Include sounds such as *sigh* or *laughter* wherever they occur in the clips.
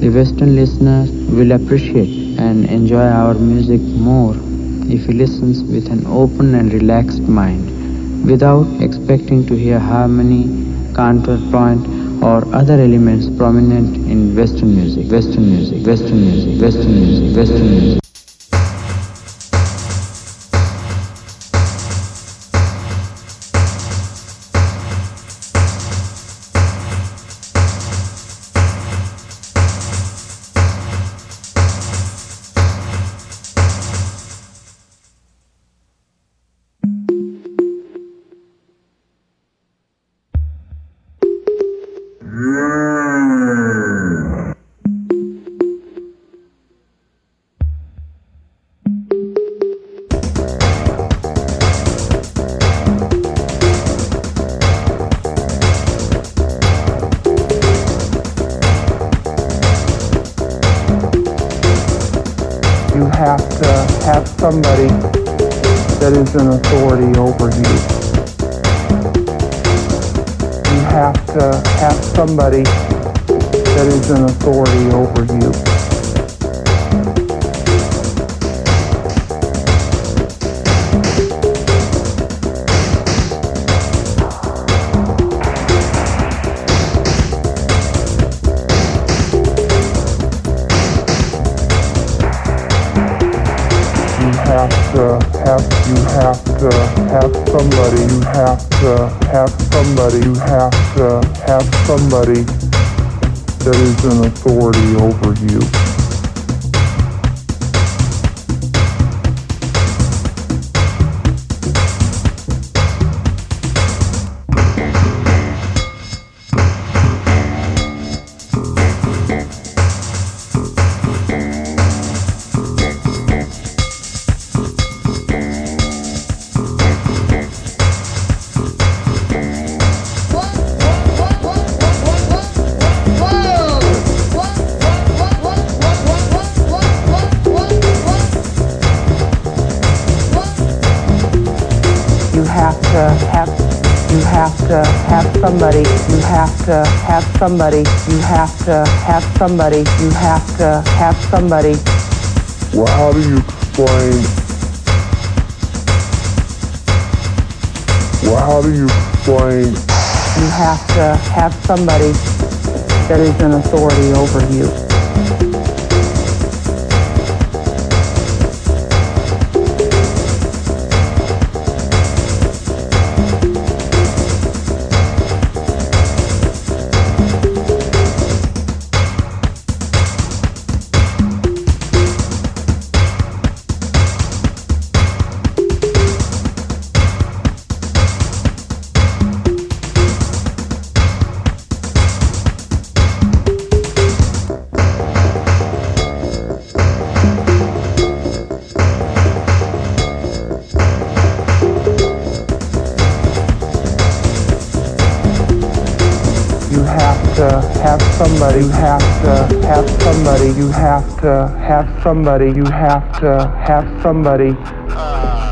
The Western listeners will appreciate and enjoy our music more if he listens with an open and relaxed mind, without expecting to hear harmony, counterpoint, or other elements prominent in Western music, Western music, Western music, Western music, Western music. somebody, you have to have somebody, you have to have somebody. Well, how do you explain? Well, how do you explain? You have to have somebody that is an authority over you. to have somebody, you have to have somebody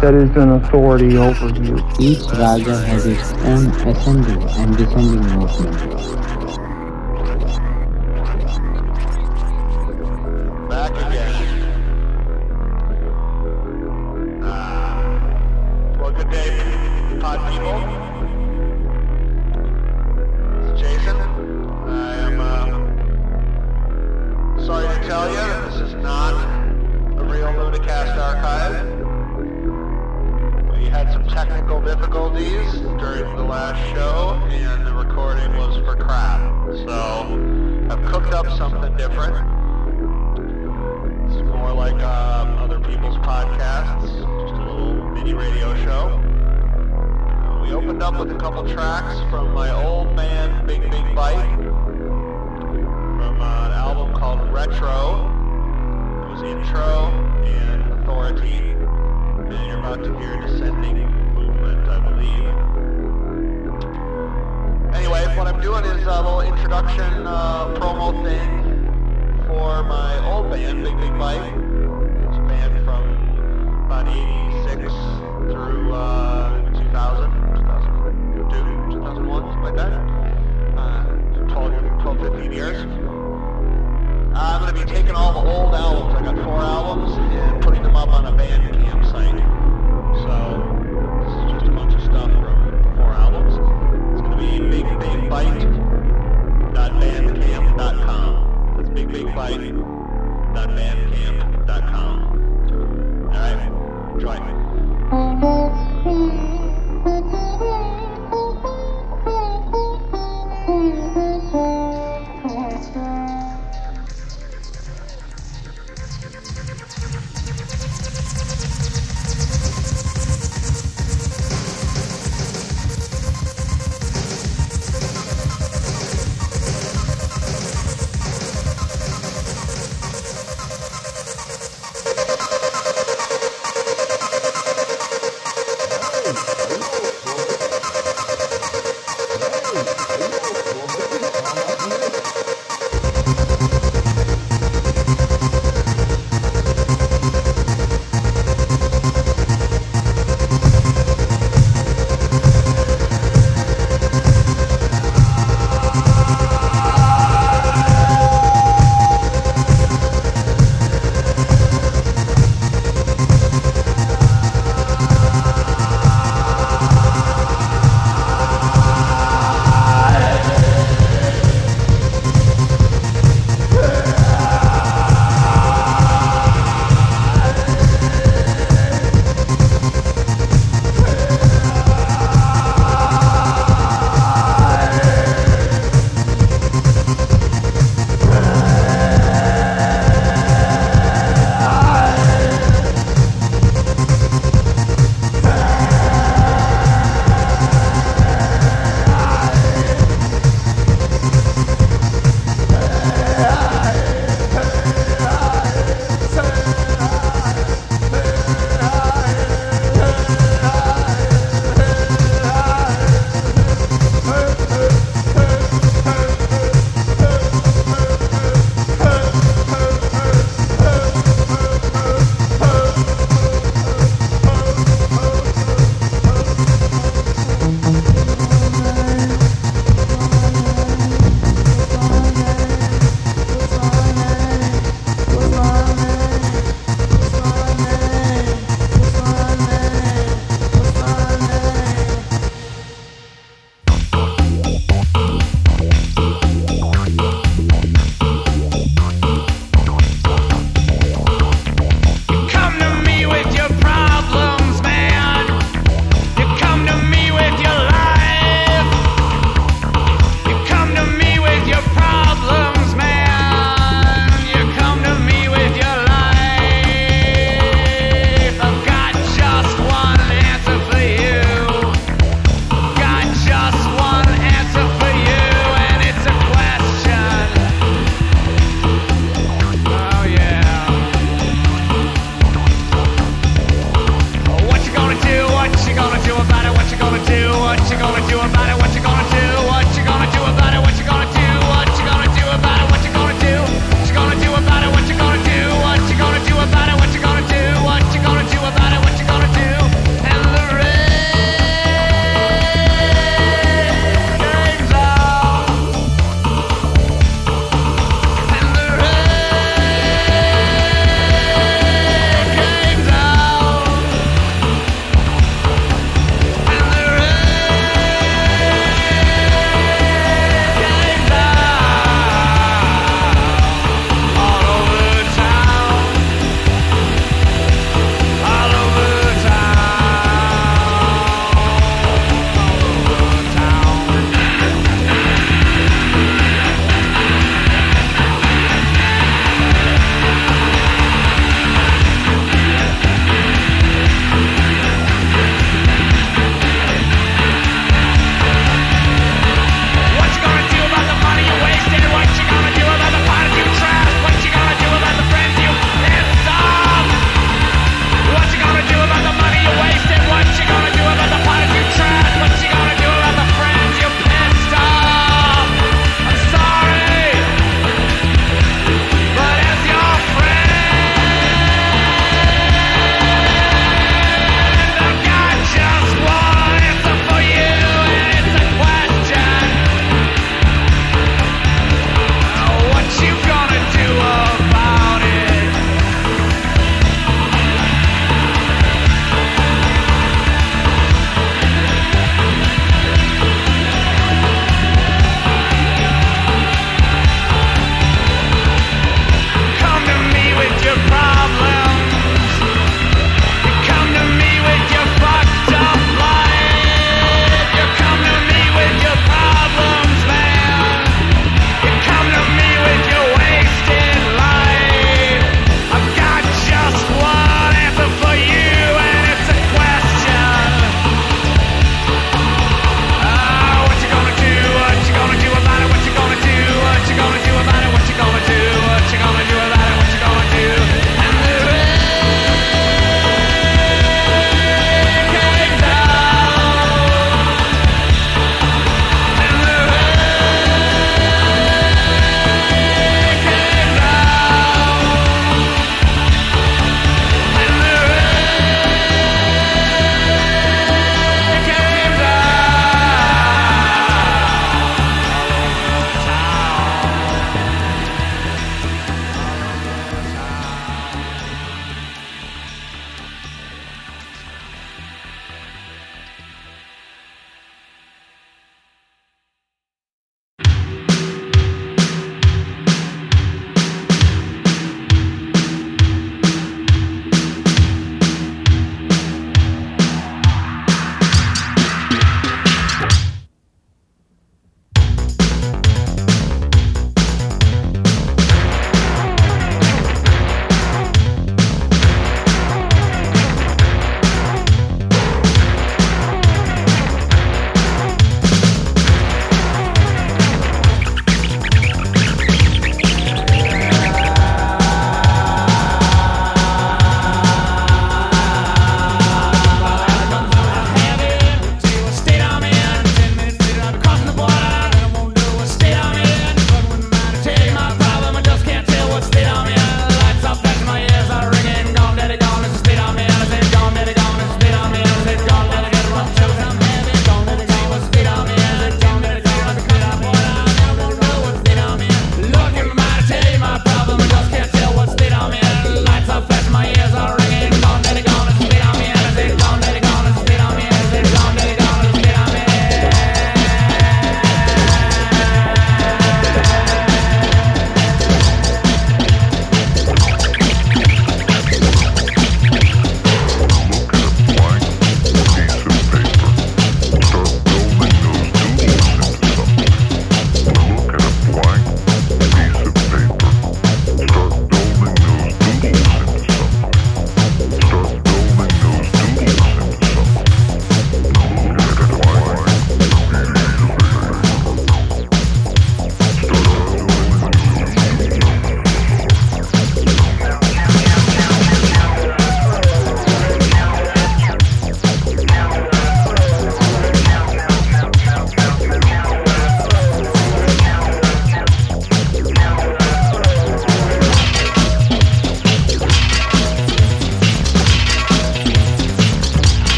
that is an authority over you. Each raga has its own ascending and descending movement.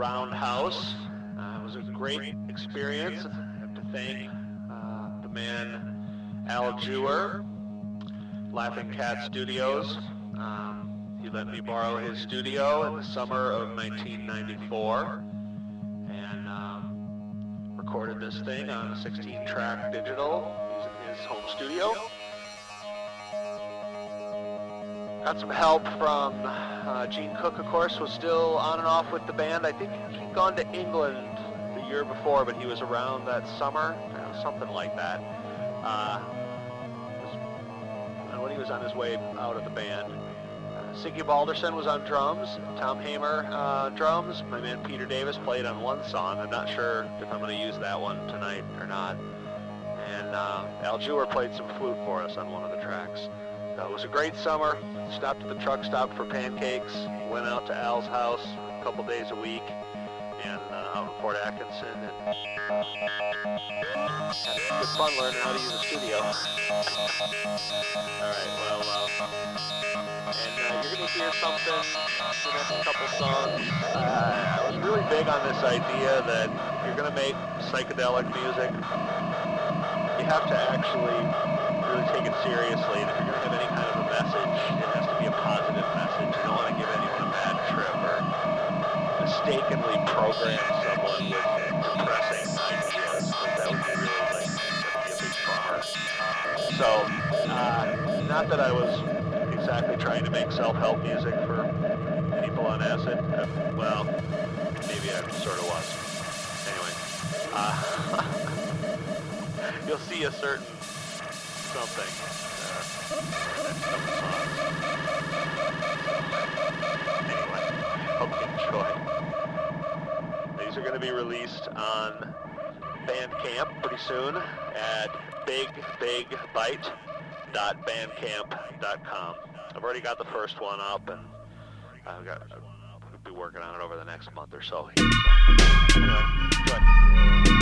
Roundhouse. Uh, it was a great experience. I have to thank uh, the man Al Jewer, Laughing Cat Studios. Um, he let me borrow his studio in the summer of 1994 and um, recorded this thing on a 16-track digital in his home studio. Got some help from uh, Gene Cook, of course, was still on and off with the band. I think he'd gone to England the year before, but he was around that summer, something like that. Uh, when he was on his way out of the band. Siggy Balderson was on drums. Tom Hamer uh, drums. My man Peter Davis played on one song. I'm not sure if I'm going to use that one tonight or not. And uh, Al Jewer played some flute for us on one of the tracks. It was a great summer. Stopped at the truck stop for pancakes. Went out to Al's house a couple days a week. And uh, out in Fort Atkinson. And had good fun learning how to use a studio. All right, well, uh, and uh, you're to hear something the next couple songs. Uh, I was really big on this idea that you're to make psychedelic music, you have to actually really take it seriously. Mistakenly program someone with depressing ideas. That would be really like, a big. So, uh, not that I was exactly trying to make self-help music for people on acid. Uh, well, maybe I sort of was. Anyway, uh, *laughs* you'll see a certain something. Uh, anyway, hope you enjoy. Are going to be released on Bandcamp pretty soon at Big Big Bite bandcamp.com. I've already got the first one up, and I've got I'll be working on it over the next month or so. Anyway,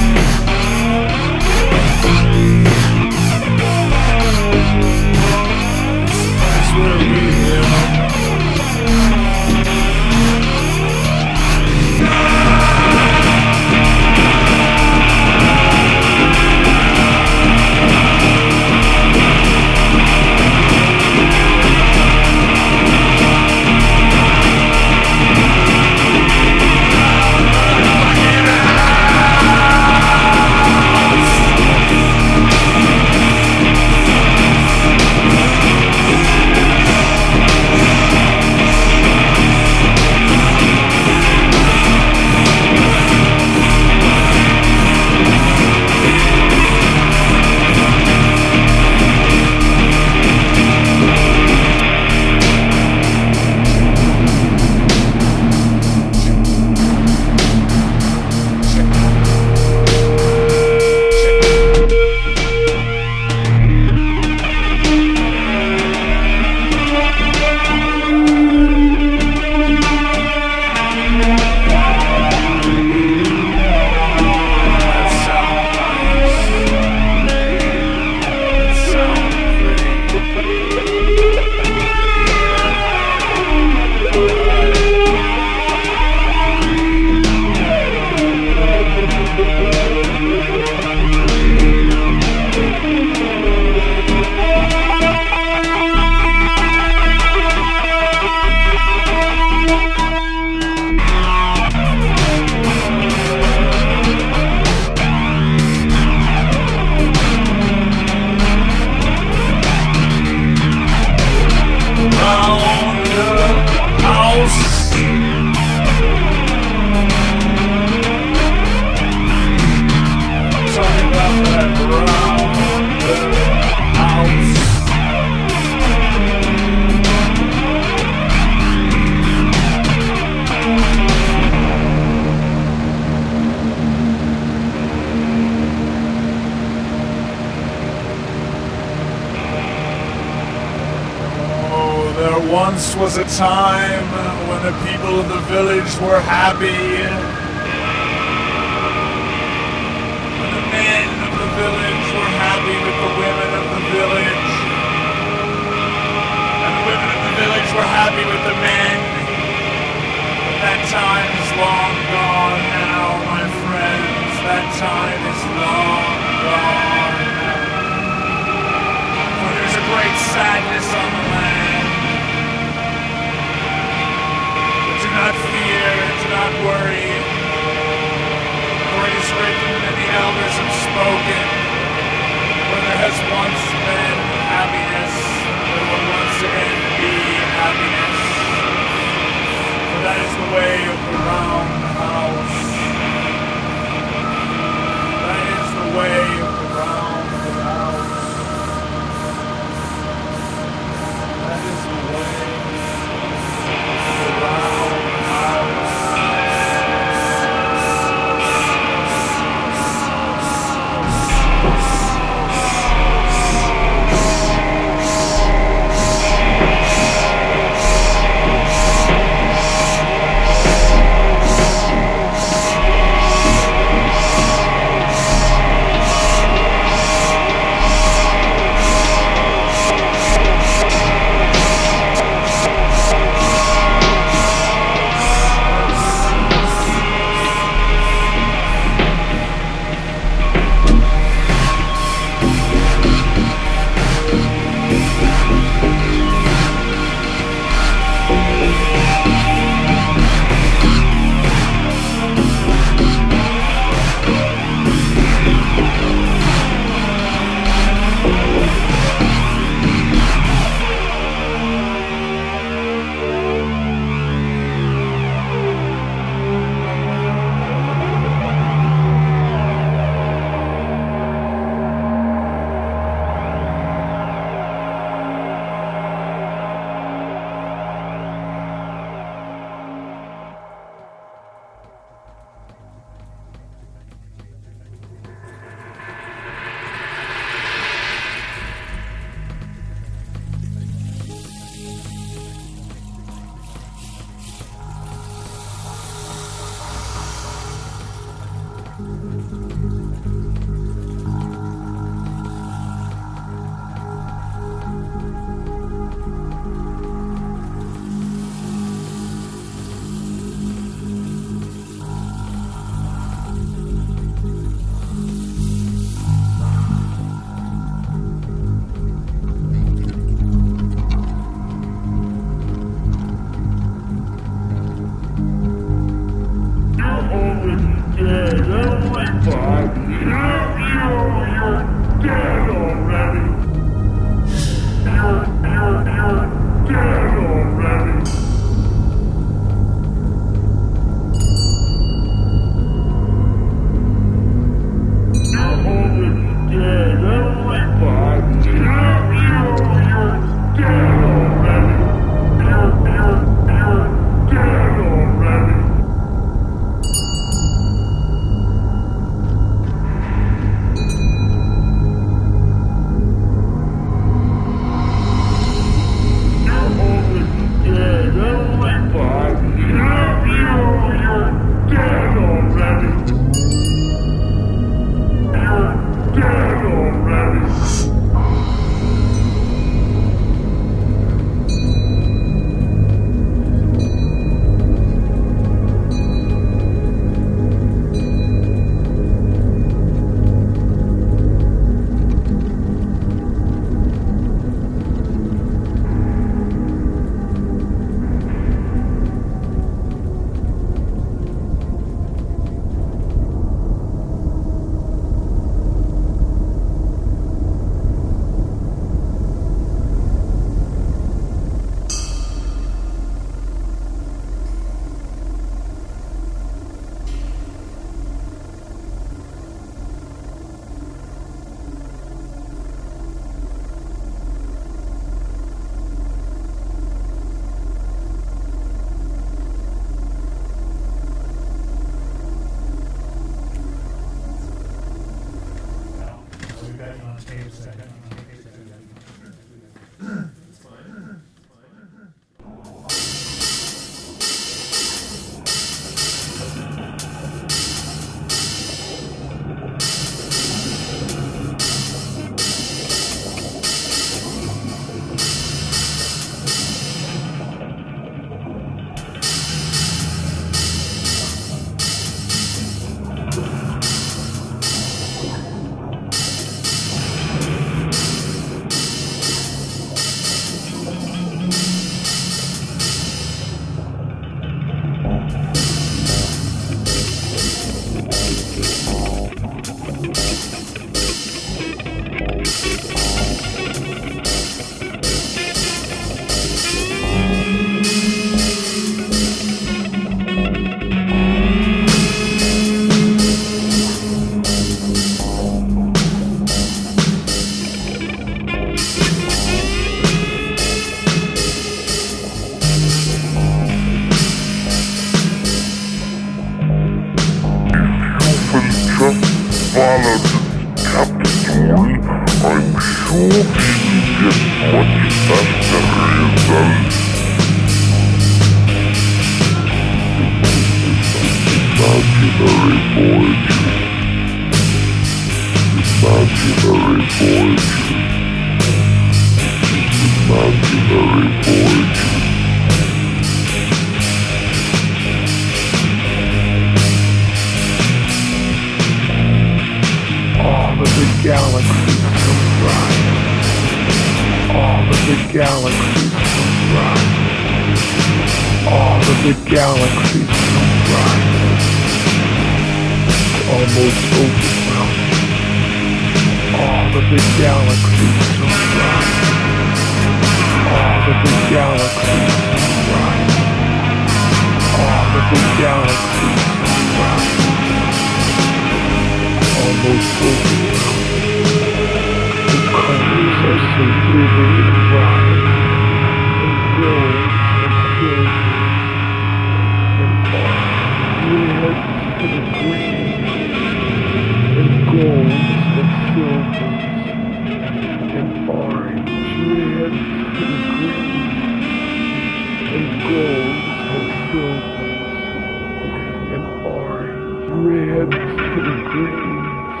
and greens,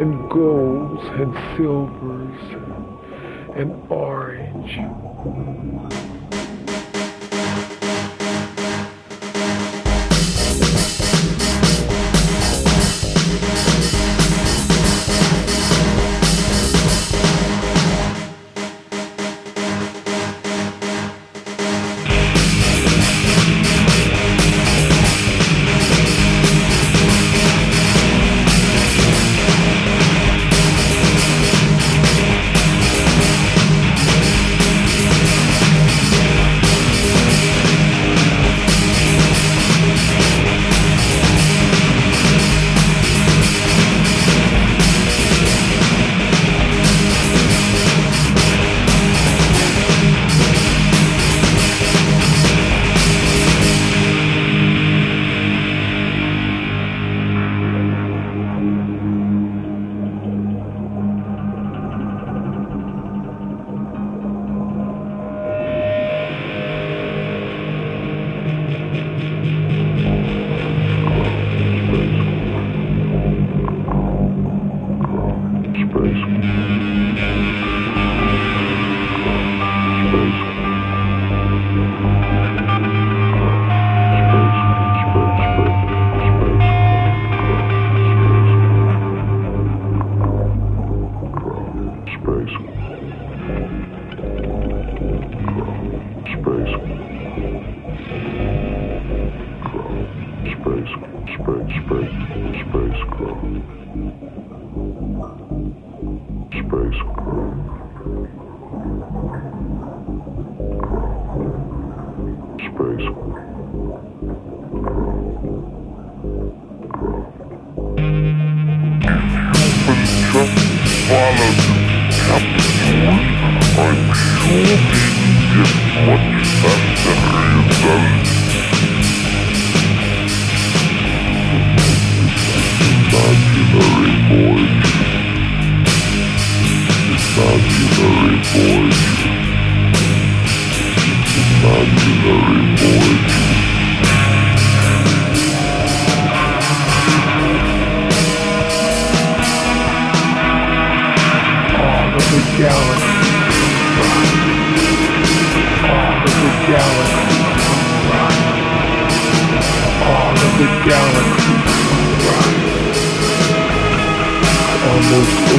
and golds and silvers, and orange.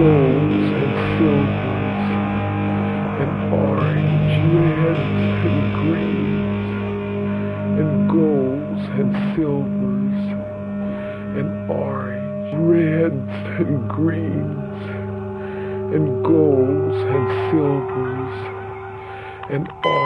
walls and silvers and orange reds and greens and golds and silvers and orange reds and greens and golds and silvers and orange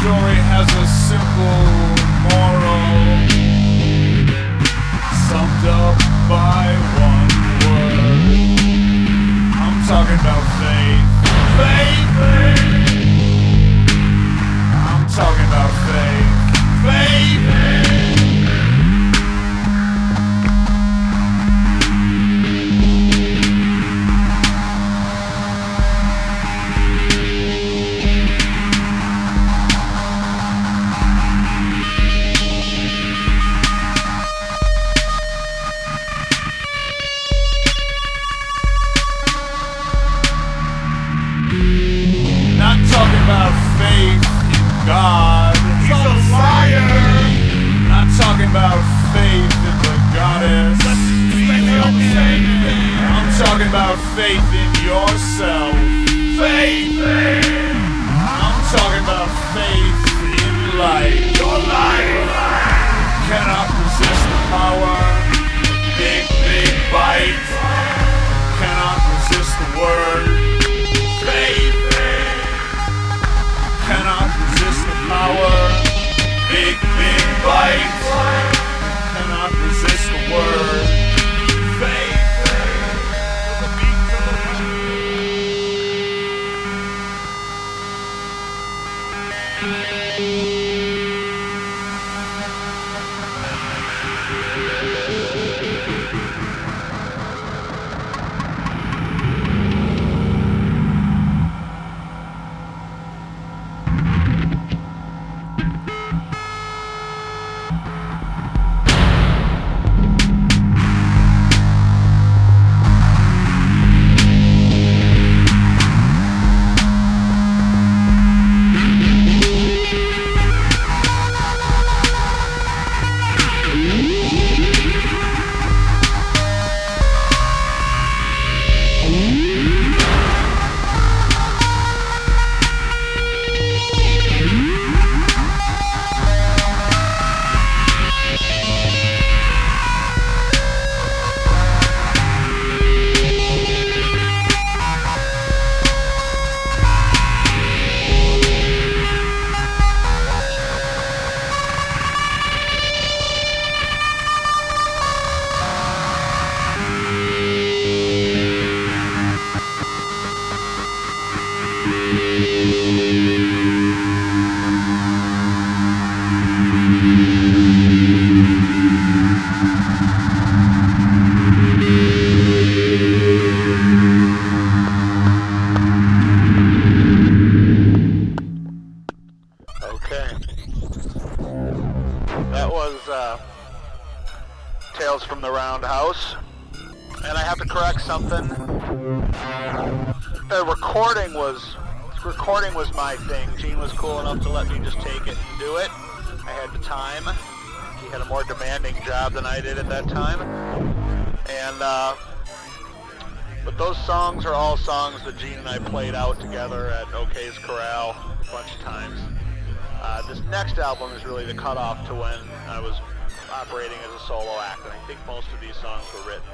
story has a simple moral, summed up by one word. I'm talking about something. The recording was recording was my thing. Gene was cool enough to let me just take it and do it. I had the time. He had a more demanding job than I did at that time. And uh, but those songs are all songs that Gene and I played out together at OK's Corral a bunch of times. Uh, this next album is really the cutoff to when I was operating as a solo act, and I think most of these songs were written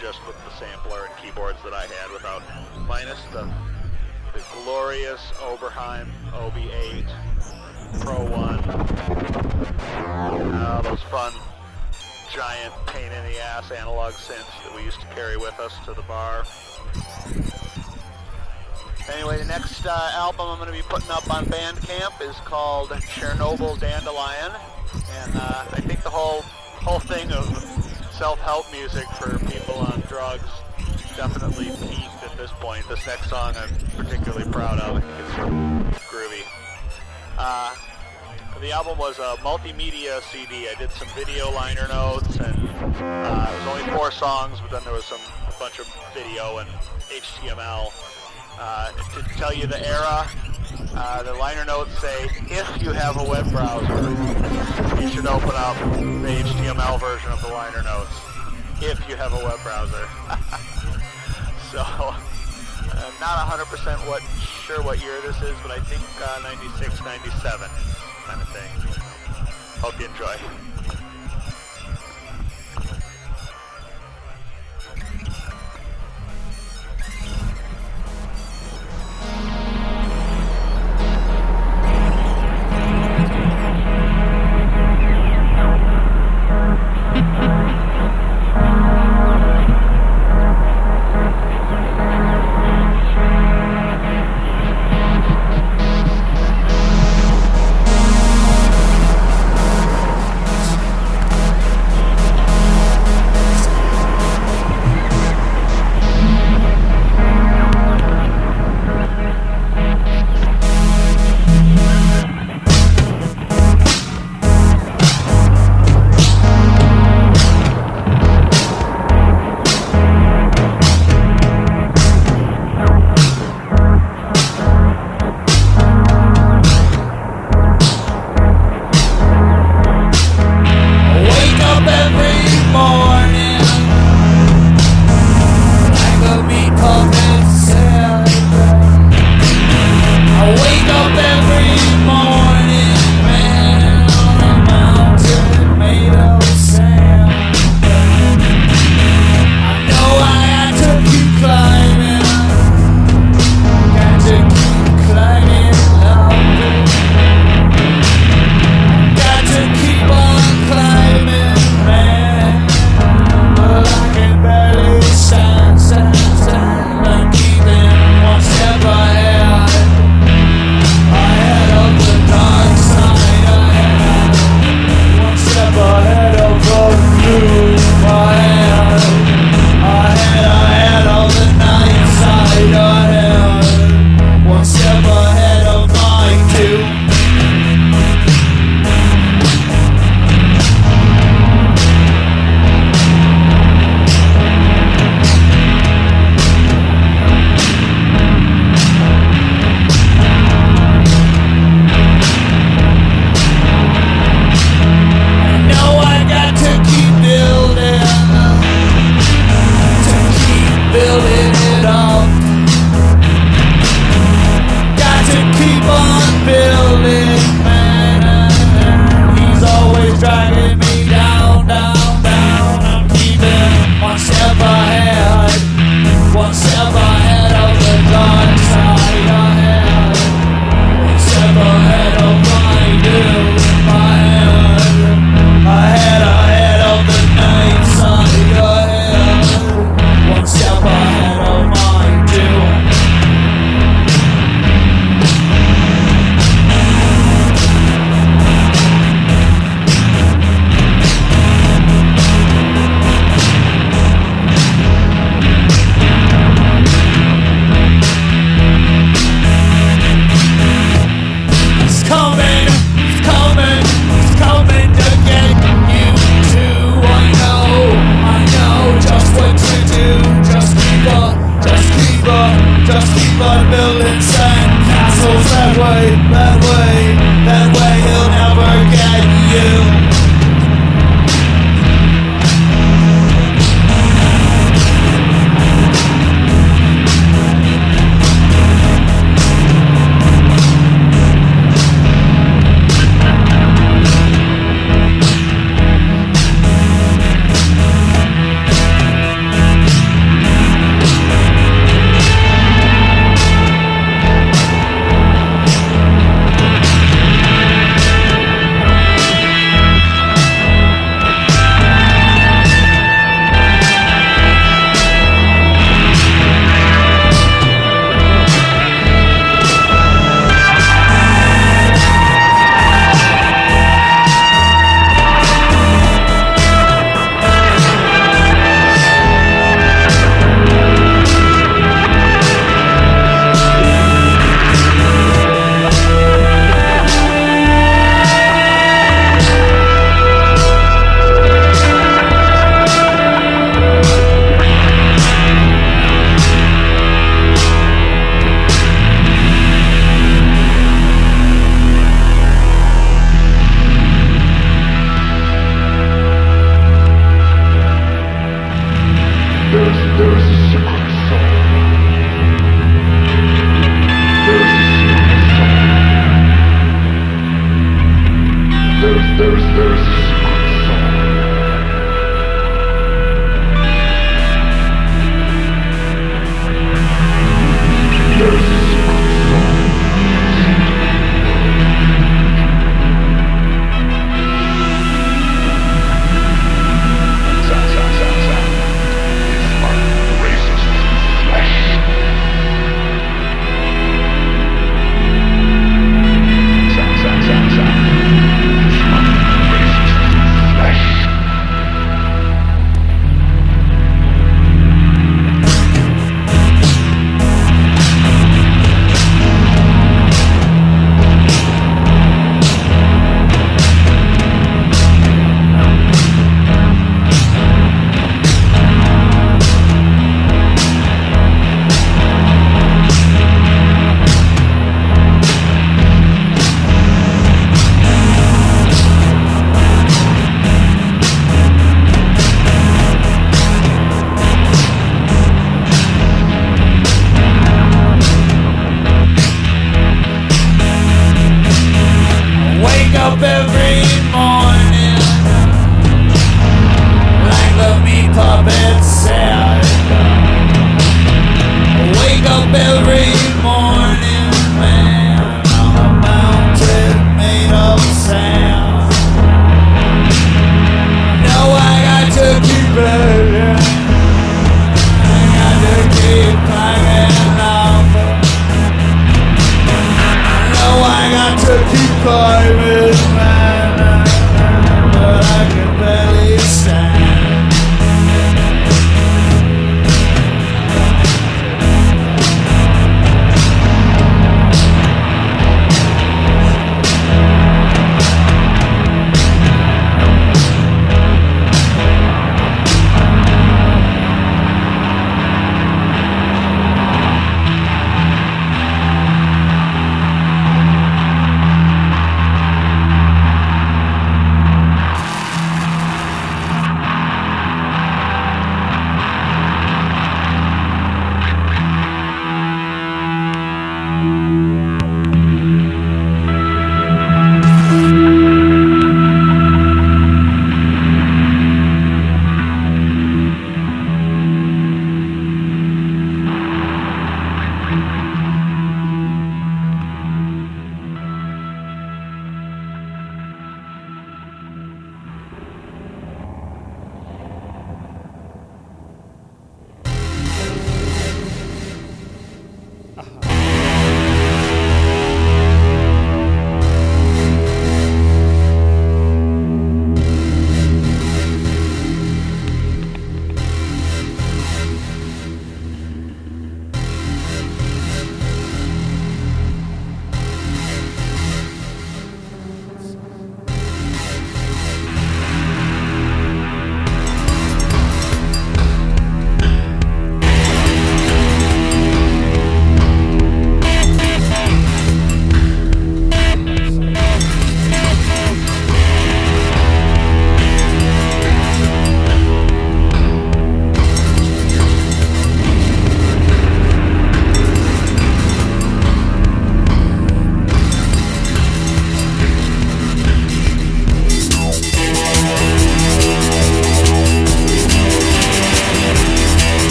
just with the sampler and keyboards that I had, without minus the the glorious Oberheim OB8 Pro One. Uh, those fun giant pain in the ass analog synths that we used to carry with us to the bar. Anyway, the next uh, album I'm going to be putting up on Bandcamp is called Chernobyl Dandelion, and uh, I think the whole whole thing of self-help music for people on drugs definitely peaked at this point. This next song I'm particularly proud of. It's groovy. Uh, the album was a multimedia CD. I did some video liner notes, and uh, it was only four songs, but then there was some a bunch of video and HTML. Uh, to tell you the era, uh, the liner notes say, if you have a web browser, you should open up the HTML version of the liner notes. If you have a web browser. *laughs* So I'm not 100% what sure what year this is, but I think uh, 96, 97 kind of thing. Hope you enjoy.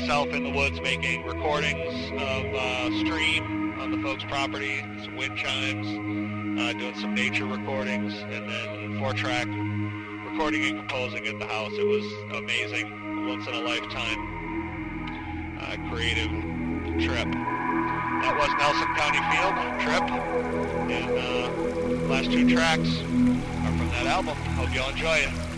myself in the woods making recordings of uh, stream on the folks' property, some wind chimes, uh, doing some nature recordings, and then four-track recording and composing at the house. It was amazing, once in a lifetime uh, creative trip. That was Nelson County Field trip, and uh, last two tracks are from that album. Hope y'all enjoy it.